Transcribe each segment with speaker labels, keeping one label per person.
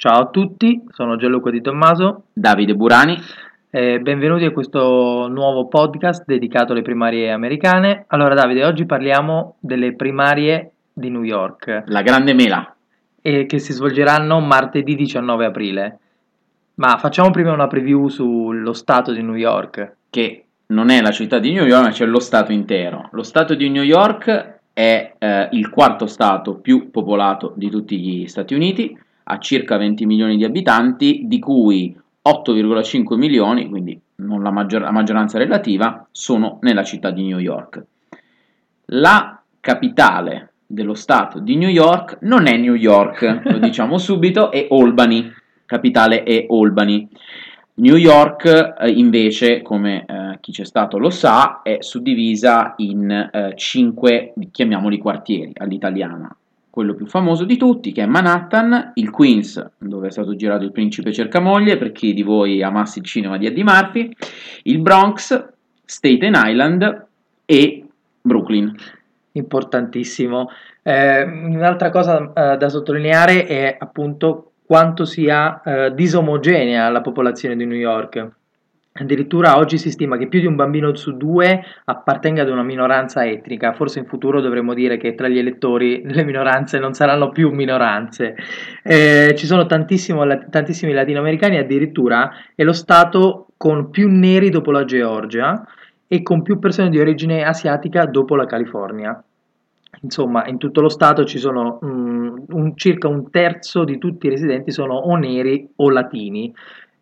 Speaker 1: Ciao a tutti, sono Gianluca Di Tommaso.
Speaker 2: Davide Burani.
Speaker 1: E benvenuti a questo nuovo podcast dedicato alle primarie americane. Allora Davide, oggi parliamo delle primarie di New York.
Speaker 2: La grande mela.
Speaker 1: E che si svolgeranno martedì 19 aprile. Ma facciamo prima una preview sullo stato di New York.
Speaker 2: Che non è la città di New York, ma c'è lo stato intero. Lo stato di New York è eh, il quarto stato più popolato di tutti gli Stati Uniti ha circa 20 milioni di abitanti, di cui 8,5 milioni, quindi la, maggior- la maggioranza relativa, sono nella città di New York. La capitale dello stato di New York non è New York, lo diciamo subito, è Albany, capitale è Albany. New York eh, invece, come eh, chi c'è stato lo sa, è suddivisa in eh, cinque, chiamiamoli quartieri all'italiana quello più famoso di tutti, che è Manhattan, il Queens, dove è stato girato Il Principe Cercamoglie, per chi di voi amasse il cinema di Eddie Murphy, il Bronx, Staten Island e Brooklyn.
Speaker 1: Importantissimo. Eh, un'altra cosa eh, da sottolineare è appunto quanto sia eh, disomogenea la popolazione di New York. Addirittura oggi si stima che più di un bambino su due appartenga ad una minoranza etnica, forse in futuro dovremmo dire che tra gli elettori le minoranze non saranno più minoranze. Eh, ci sono tantissimi latinoamericani, addirittura è lo Stato con più neri dopo la Georgia e con più persone di origine asiatica dopo la California. Insomma, in tutto lo Stato ci sono um, un, circa un terzo di tutti i residenti sono o neri o latini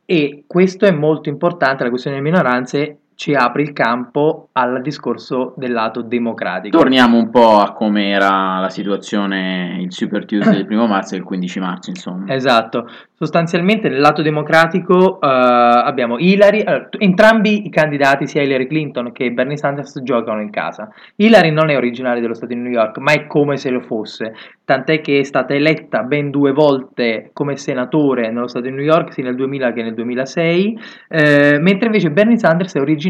Speaker 1: e questo è molto importante, la questione delle minoranze ci apre il campo al discorso del lato democratico.
Speaker 2: Torniamo un po' a come era la situazione il Super Tuesday del primo marzo e il 15 marzo, insomma.
Speaker 1: Esatto, sostanzialmente nel lato democratico uh, abbiamo Hillary, allora, entrambi i candidati, sia Hillary Clinton che Bernie Sanders, giocano in casa. Hillary non è originaria dello Stato di New York, ma è come se lo fosse, tant'è che è stata eletta ben due volte come senatore nello Stato di New York, sia nel 2000 che nel 2006, eh, mentre invece Bernie Sanders è originario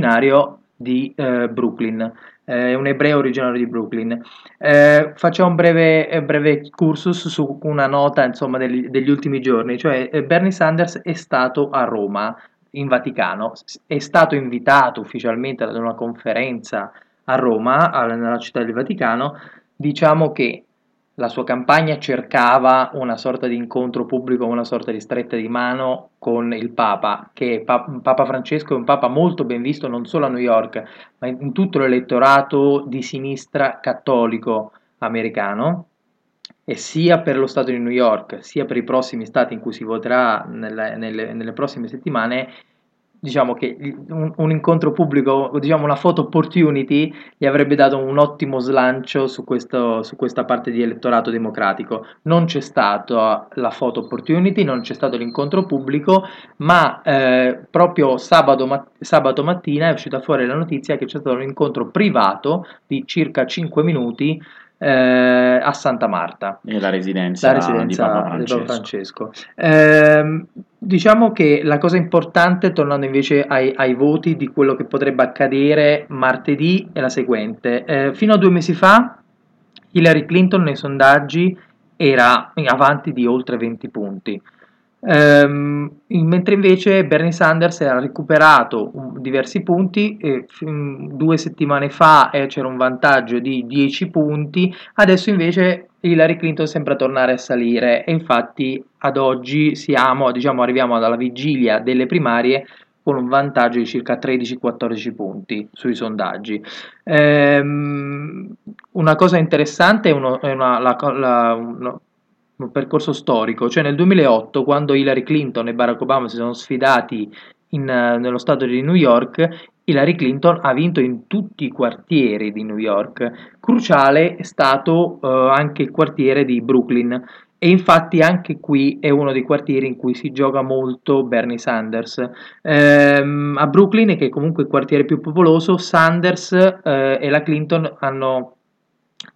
Speaker 1: di eh, Brooklyn è un ebreo originario di Brooklyn. Eh, facciamo un breve, eh, breve, cursus su una nota insomma, degli, degli ultimi giorni, cioè eh, Bernie Sanders è stato a Roma, in Vaticano, è stato invitato ufficialmente ad una conferenza a Roma, nella città del Vaticano, diciamo che la sua campagna cercava una sorta di incontro pubblico, una sorta di stretta di mano con il Papa, che Papa Francesco è un Papa molto ben visto non solo a New York, ma in tutto l'elettorato di sinistra cattolico americano, e sia per lo Stato di New York, sia per i prossimi stati in cui si voterà nelle, nelle, nelle prossime settimane, diciamo che un, un, incontro pubblico, diciamo una photo opportunity, gli avrebbe dato un ottimo slancio su, questo, su questa parte di elettorato democratico. Non c'è stata la photo opportunity, non c'è stato l'incontro pubblico, ma eh, proprio sabato, mat- sabato mattina è uscita fuori la notizia che c'è stato un incontro privato di circa 5 minuti eh, a Santa Marta.
Speaker 2: E la residenza, la residenza di Papa Francesco. Di Papa Francesco.
Speaker 1: Eh, diciamo che la cosa importante, tornando invece ai, ai, voti di quello che potrebbe accadere martedì, è la seguente. Eh, fino a due mesi fa Hillary Clinton nei sondaggi era avanti di oltre 20 punti. Ehm, mentre invece Bernie Sanders ha recuperato um, diversi punti, e, due settimane fa eh, c'era un vantaggio di 10 punti, adesso invece Hillary Clinton sembra tornare a salire e infatti ad oggi siamo, diciamo, arriviamo alla vigilia delle primarie con un vantaggio di circa 13-14 punti sui sondaggi. Ehm, una cosa interessante è, uno, è una, la, la, una, un percorso storico, cioè nel 2008 quando Hillary Clinton e Barack Obama si sono sfidati in, nello stato di New York, Hillary Clinton ha vinto in tutti i quartieri di New York. Cruciale è stato uh, anche il quartiere di Brooklyn e infatti anche qui è uno dei quartieri in cui si gioca molto Bernie Sanders. Ehm, a Brooklyn, che è comunque il quartiere più popoloso, Sanders eh, e la Clinton hanno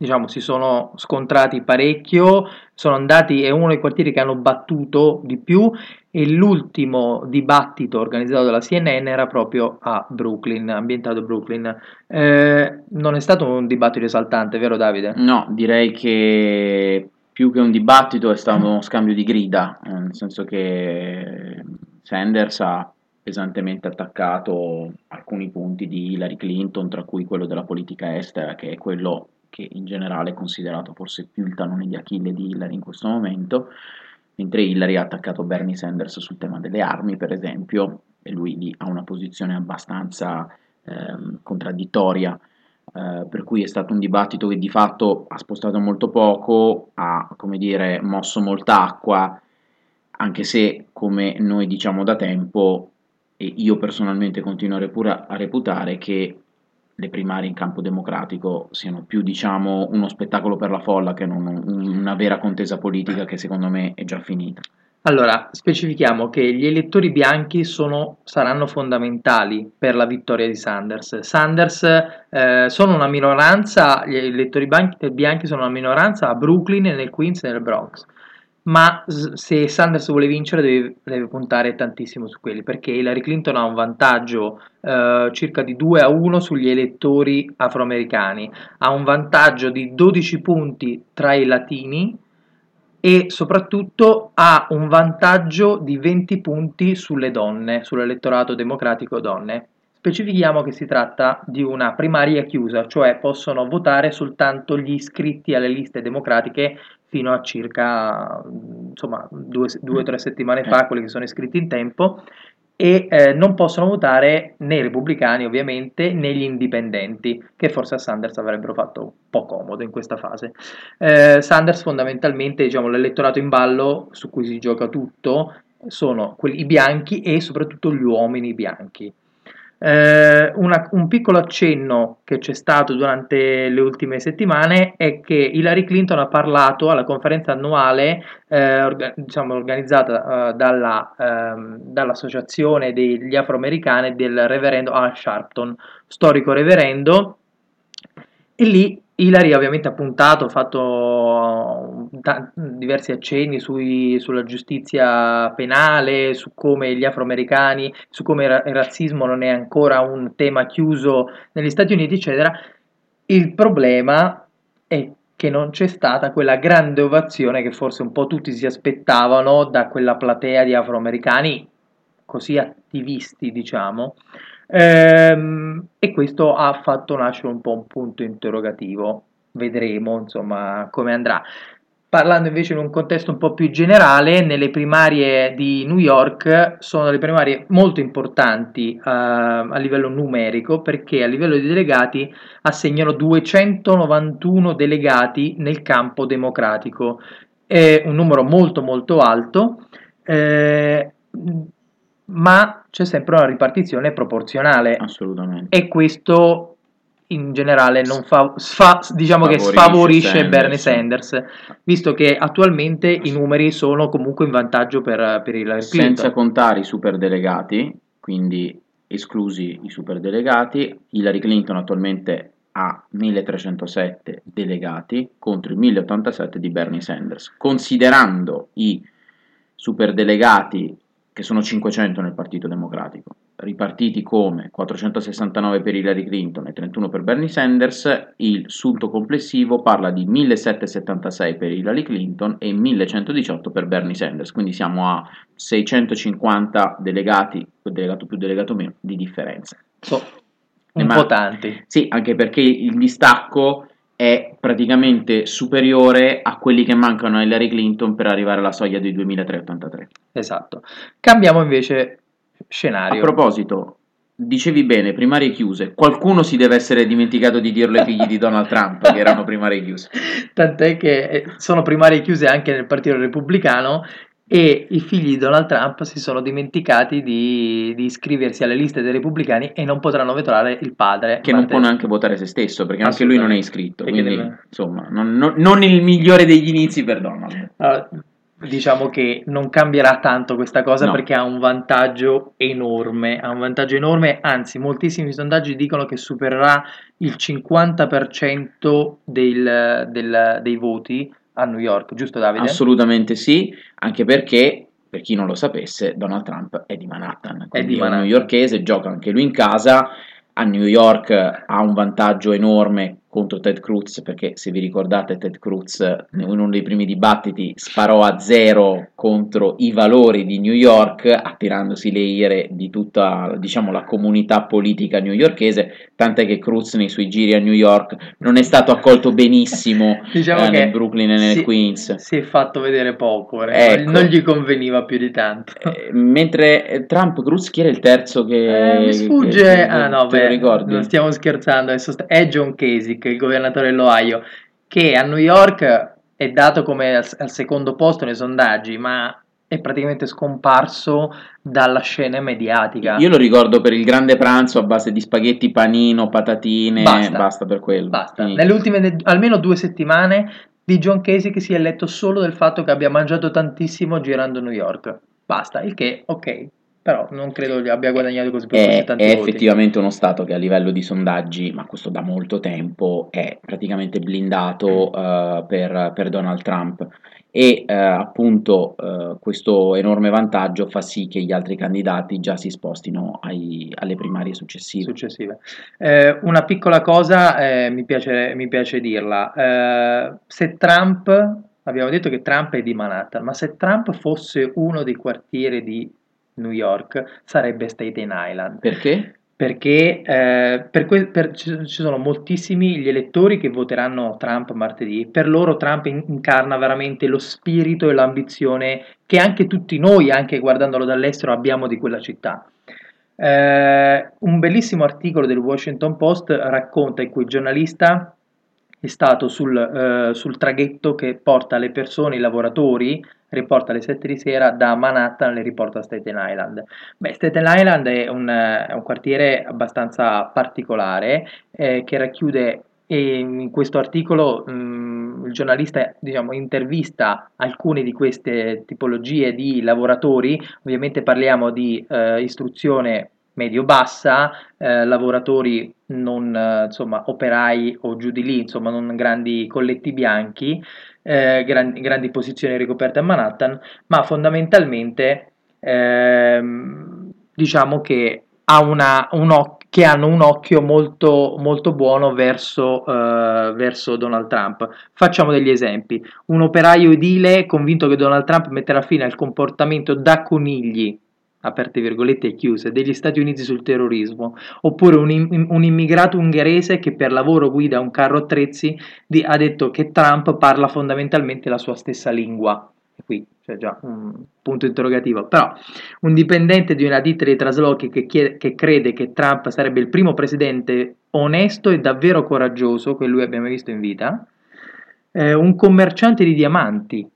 Speaker 1: diciamo, si sono scontrati parecchio, sono andati, è uno dei quartieri che hanno battuto di più e l'ultimo dibattito organizzato dalla CNN era proprio a Brooklyn, ambientato a Brooklyn. Eh, non è stato un dibattito esaltante, vero Davide?
Speaker 2: No, direi che più che un dibattito è stato uno scambio di grida, eh, nel senso che Sanders ha pesantemente attaccato alcuni punti di Hillary Clinton, tra cui quello della politica estera, che è quello che in generale è considerato forse più il talone di Achille di Hillary in questo momento, mentre Hillary ha attaccato Bernie Sanders sul tema delle armi, per esempio, e lui lì ha una posizione abbastanza eh, contraddittoria. Eh, per cui è stato un dibattito che di fatto ha spostato molto poco, ha come dire mosso molta acqua, anche se come noi diciamo da tempo, e io personalmente continuo a, repura, a reputare che le primarie in campo democratico siano più diciamo uno spettacolo per la folla che non una vera contesa politica che secondo me è già finita.
Speaker 1: Allora, specifichiamo che gli elettori bianchi sono, saranno fondamentali per la vittoria di Sanders. Sanders eh, sono una minoranza, gli elettori bianchi, sono una minoranza a Brooklyn, nel Queens e nel Bronx. Ma se Sanders vuole vincere deve, deve, puntare tantissimo su quelli perché Hillary Clinton ha un vantaggio eh, circa di 2 a 1 sugli elettori afroamericani, ha un vantaggio di 12 punti tra i latini e soprattutto ha un vantaggio di 20 punti sulle donne, sull'elettorato democratico donne. Specifichiamo che si tratta di una primaria chiusa, cioè possono votare soltanto gli iscritti alle liste democratiche fino a circa insomma, due o tre settimane fa, quelli che sono iscritti in tempo, e eh, non possono votare né i repubblicani ovviamente né gli indipendenti che forse a Sanders avrebbero fatto un po' comodo in questa fase. Eh, Sanders fondamentalmente diciamo l'elettorato in ballo su cui si gioca tutto sono quelli bianchi e soprattutto gli uomini bianchi eh, una, un piccolo accenno che c'è stato durante le ultime settimane è che Hillary Clinton ha parlato alla conferenza annuale eh, orga, diciamo, organizzata eh, dalla, ehm, dall'associazione degli afroamericani del reverendo Al Sharpton, storico reverendo, e lì Hillary ovviamente ha puntato, ha fatto t- diversi accenni sui, sulla giustizia penale, su come gli afroamericani, su come il, razzismo non è ancora un tema chiuso negli Stati Uniti, eccetera. Il problema è che non c'è stata quella grande ovazione che forse un po' tutti si aspettavano da quella platea di afroamericani così attivisti, diciamo, Ehm, e questo ha fatto nascere un po' un punto interrogativo. Vedremo insomma come andrà. Parlando invece in un contesto un po' più generale, nelle primarie di New York sono delle primarie molto importanti uh, a livello numerico perché a livello di delegati assegnano 291 delegati nel campo democratico. È un numero molto molto alto. Eh, ma c'è sempre una ripartizione proporzionale.
Speaker 2: Assolutamente.
Speaker 1: E questo in generale non fa, fa diciamo che sfavorisce Sanders. Bernie Sanders, visto che attualmente i numeri sono comunque in vantaggio per, per Hillary
Speaker 2: Clinton. Senza contare i superdelegati, quindi esclusi i superdelegati, Hillary Clinton attualmente ha 1307 delegati contro i 1087 di Bernie Sanders. Considerando i superdelegati che sono 500 nel Partito Democratico, ripartiti come 469 per Hillary Clinton e 31 per Bernie Sanders, il sunto complessivo parla di 1776 per Hillary Clinton e 1118 per Bernie Sanders, quindi siamo a 650 delegati, delegato più delegato meno, di differenza.
Speaker 1: So, un Ma, po' tanti.
Speaker 2: Sì, anche perché il distacco è praticamente superiore a quelli che mancano a Hillary Clinton per arrivare alla soglia dei 2383.
Speaker 1: Esatto. Cambiamo invece scenario.
Speaker 2: A proposito, dicevi bene, primarie chiuse. Qualcuno si deve essere dimenticato di dirlo ai figli di Donald Trump che erano primarie chiuse.
Speaker 1: Tant'è che eh, sono primarie chiuse anche nel Partito Repubblicano e i figli di Donald Trump si sono dimenticati di, di, iscriversi alle liste dei repubblicani e non potranno votare il padre.
Speaker 2: Che non può neanche votare se stesso, perché anche lui non è iscritto. Quindi, deve... insomma, non, non, non, il migliore degli inizi per Donald.
Speaker 1: Allora, diciamo che non cambierà tanto questa cosa no. perché ha un vantaggio enorme. Ha un vantaggio enorme, anzi, moltissimi sondaggi dicono che supererà il 50% del, del, dei voti a New York, giusto Davide?
Speaker 2: Assolutamente sì, anche perché, per chi non lo sapesse, Donald Trump è di Manhattan, è di Manhattan. newyorkese, gioca anche lui in casa, a New York ha un vantaggio enorme contro Ted Cruz, perché se vi ricordate Ted Cruz in uno dei primi dibattiti sparò a zero contro i valori di New York, attirandosi le ire di tutta diciamo, la comunità politica newyorkese, tant'è che Cruz nei suoi giri a New York non è stato accolto benissimo diciamo eh, nel Brooklyn e nel
Speaker 1: si,
Speaker 2: Queens.
Speaker 1: Si è fatto vedere poco, eh. ecco. non gli conveniva più di tanto.
Speaker 2: Eh, mentre Trump, Cruz, chi era il terzo che...
Speaker 1: Eh, mi sfugge, che, ah no, beh, non stiamo scherzando, è John Casey Kasich, il governatore dell'Ohio, che a New York è dato come al, al secondo posto nei sondaggi, ma è praticamente scomparso dalla scena mediatica.
Speaker 2: Io lo ricordo per il grande pranzo a base di spaghetti, panino, patatine, basta, basta per quello.
Speaker 1: Basta. Nelle ultime almeno due settimane di John Casey che si è letto solo del fatto che abbia mangiato tantissimo girando New York. Basta, il che, ok, però non credo abbia guadagnato così,
Speaker 2: è,
Speaker 1: tanti
Speaker 2: è effettivamente uno Stato che a livello di sondaggi, ma questo da molto tempo, è praticamente blindato uh, per, per, Donald Trump e uh, appunto uh, questo enorme vantaggio fa sì che gli altri candidati già si spostino ai, alle primarie successive.
Speaker 1: successive. Eh, una piccola cosa eh, mi, piace, mi, piace, dirla, eh, se Trump, abbiamo detto che Trump è di Manhattan, ma se Trump fosse uno dei quartieri di New York sarebbe Staten Island.
Speaker 2: Perché?
Speaker 1: Perché eh, per que- per, ci, sono moltissimi gli elettori che voteranno Trump martedì. Per loro Trump incarna veramente lo spirito e l'ambizione che anche tutti noi, anche guardandolo dall'estero, abbiamo di quella città. Eh, un bellissimo articolo del Washington Post racconta in cui il giornalista è stato sul, eh, sul traghetto che porta le persone, i lavoratori, riporta alle 7 di sera da Manhattan le riporta a Staten Island. Beh, Staten Island è un, è un quartiere abbastanza particolare eh, che racchiude in questo articolo mh, mm, il giornalista diciamo, intervista alcune di queste tipologie di lavoratori, ovviamente parliamo di eh, istruzione medio-bassa, eh, lavoratori non eh, insomma, operai o giù di lì, insomma non grandi colletti bianchi, eh, grandi, grandi, posizioni ricoperte a Manhattan, ma fondamentalmente ehm, diciamo che, ha una, un occhio, che hanno un occhio molto, molto buono verso, uh, verso, Donald Trump. Facciamo degli esempi. Un operaio edile convinto che Donald Trump metterà fine al comportamento da conigli aperte virgolette e chiuse, degli Stati Uniti sul terrorismo, oppure un, un, immigrato ungherese che per lavoro guida un carro attrezzi di, ha detto che Trump parla fondamentalmente la sua stessa lingua. Qui c'è già un punto interrogativo. Però un dipendente di una ditta di traslochi che, chiede, che crede che Trump sarebbe il primo presidente onesto e davvero coraggioso che lui abbia mai visto in vita, eh, un commerciante di diamanti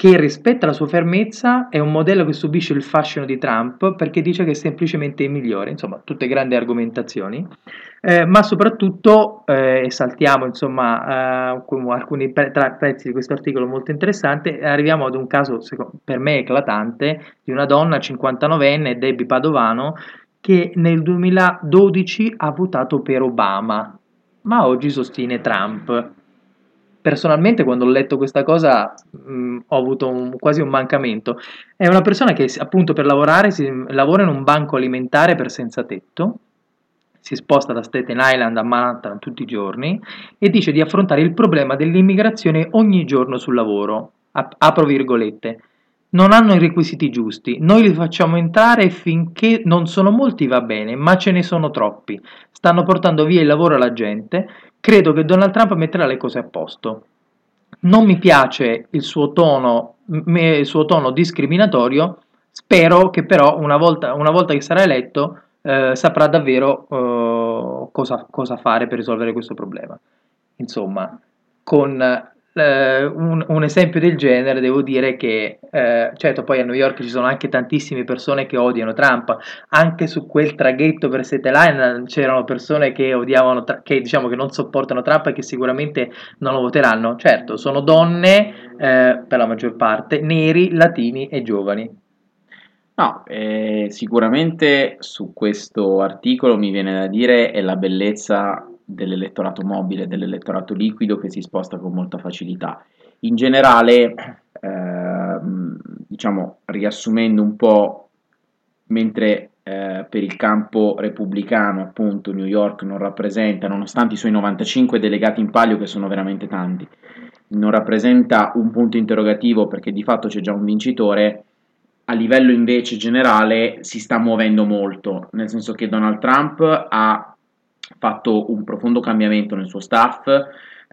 Speaker 1: che rispetta la sua fermezza, è un modello che subisce il fascino di Trump perché dice che è semplicemente il migliore, insomma, tutte grandi argomentazioni, eh, ma soprattutto, eh, saltiamo insomma eh, alcuni pre- tra- pezzi di questo articolo molto interessante, arriviamo ad un caso secondo, per me eclatante di una donna 59enne, Debbie Padovano, che nel 2012 ha votato per Obama, ma oggi sostiene Trump personalmente quando ho letto questa cosa mh, ho avuto un, quasi un mancamento. È una persona che appunto per lavorare si, lavora in un banco alimentare per senza tetto, si sposta da Staten Island a Manhattan tutti i giorni e dice di affrontare il problema dell'immigrazione ogni giorno sul lavoro. Apro virgolette. Non hanno i requisiti giusti, noi li facciamo entrare finché non sono molti va bene, ma ce ne sono troppi. Stanno portando via il lavoro alla gente Credo che Donald Trump metterà le cose a posto. Non mi piace il suo tono, il suo tono discriminatorio. Spero che però una volta, una volta che sarà eletto eh, saprà davvero eh, cosa, cosa fare per risolvere questo problema. Insomma, con eh, un, un, esempio del genere, devo dire che, eh, certo, poi a New York ci sono anche tantissime persone che odiano Trump, anche su quel traghetto per State Line c'erano persone che odiavano, che diciamo che non sopportano Trump e che sicuramente non lo voteranno. Certo, sono donne, eh, per la maggior parte, neri, latini e giovani.
Speaker 2: No, eh, sicuramente su questo articolo mi viene da dire è la bellezza dell'elettorato mobile, dell'elettorato liquido che si sposta con molta facilità. In generale, eh, diciamo, riassumendo un po', mentre eh, per il campo repubblicano, appunto, New York non rappresenta, nonostante i suoi 95 delegati in palio, che sono veramente tanti, non rappresenta un punto interrogativo perché di fatto c'è già un vincitore, a livello invece generale si sta muovendo molto, nel senso che Donald Trump ha fatto un profondo cambiamento nel suo staff,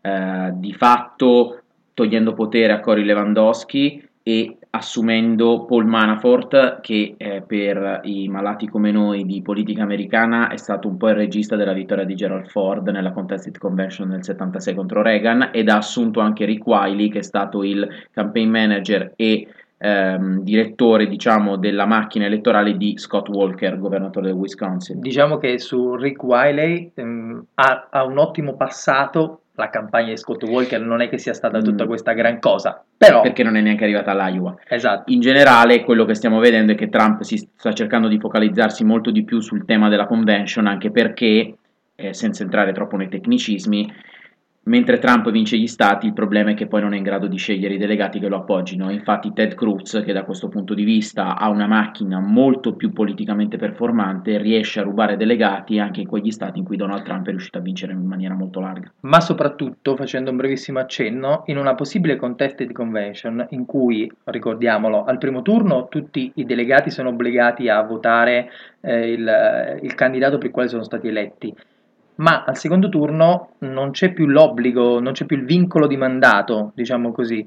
Speaker 2: eh, di fatto togliendo potere a Cory Lewandowski e assumendo Paul Manafort che eh, per i malati come noi di politica americana è stato un po' il regista della vittoria di Gerald Ford nella Contested Convention nel 76 contro Reagan ed ha assunto anche Rick Wiley che è stato il campaign manager e ehm, direttore diciamo, della macchina elettorale di Scott Walker, governatore del Wisconsin.
Speaker 1: Diciamo che su Rick Wiley ehm, ha, ha, un ottimo passato. La campagna di Scott Walker non è che sia stata tutta mm. questa gran cosa, però...
Speaker 2: Perché non è neanche arrivata all'Iowa.
Speaker 1: Esatto.
Speaker 2: In generale, quello che stiamo vedendo è che Trump si sta cercando di focalizzarsi molto di più sul tema della convention, anche perché, eh, senza entrare troppo nei tecnicismi, Mentre Trump vince gli stati, il problema è che poi non è in grado di scegliere i delegati che lo appoggino. Infatti Ted Cruz, che da questo punto di vista ha una macchina molto più politicamente performante, riesce a rubare delegati anche in quegli stati in cui Donald Trump è riuscito a vincere in maniera molto larga.
Speaker 1: Ma soprattutto, facendo un brevissimo accenno, in una possibile contested convention in cui, ricordiamolo, al primo turno tutti i delegati sono obbligati a votare eh, il, il candidato per il quale sono stati eletti ma al secondo turno non c'è più l'obbligo, non c'è più il vincolo di mandato, diciamo così.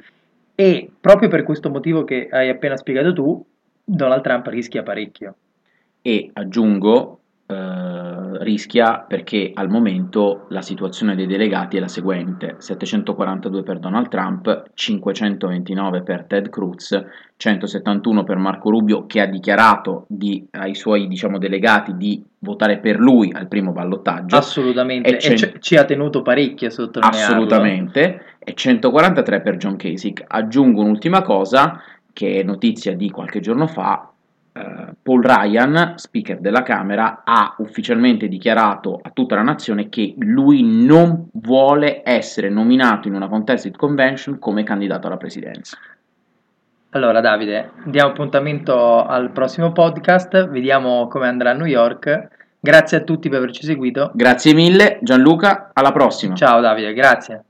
Speaker 1: E proprio per questo motivo che hai appena spiegato tu, Donald Trump rischia parecchio.
Speaker 2: E aggiungo, eh, rischia perché al momento la situazione dei delegati è la seguente: 742 per Donald Trump, 529 per Ted Cruz, 171 per Marco Rubio che ha dichiarato di, ai suoi diciamo, delegati di votare per lui al primo ballottaggio.
Speaker 1: Assolutamente, e, cent- e ci ha tenuto parecchio a sottolinearlo.
Speaker 2: Assolutamente, e 143 per John Kasich. Aggiungo un'ultima cosa che è notizia di qualche giorno fa, Uh, Paul Ryan, speaker della Camera, ha ufficialmente dichiarato a tutta la nazione che lui non vuole essere nominato in una contested convention come candidato alla presidenza.
Speaker 1: Allora Davide, diamo appuntamento al prossimo podcast, vediamo come andrà a New York. Grazie a tutti per averci seguito.
Speaker 2: Grazie mille Gianluca, alla prossima.
Speaker 1: Ciao Davide, grazie.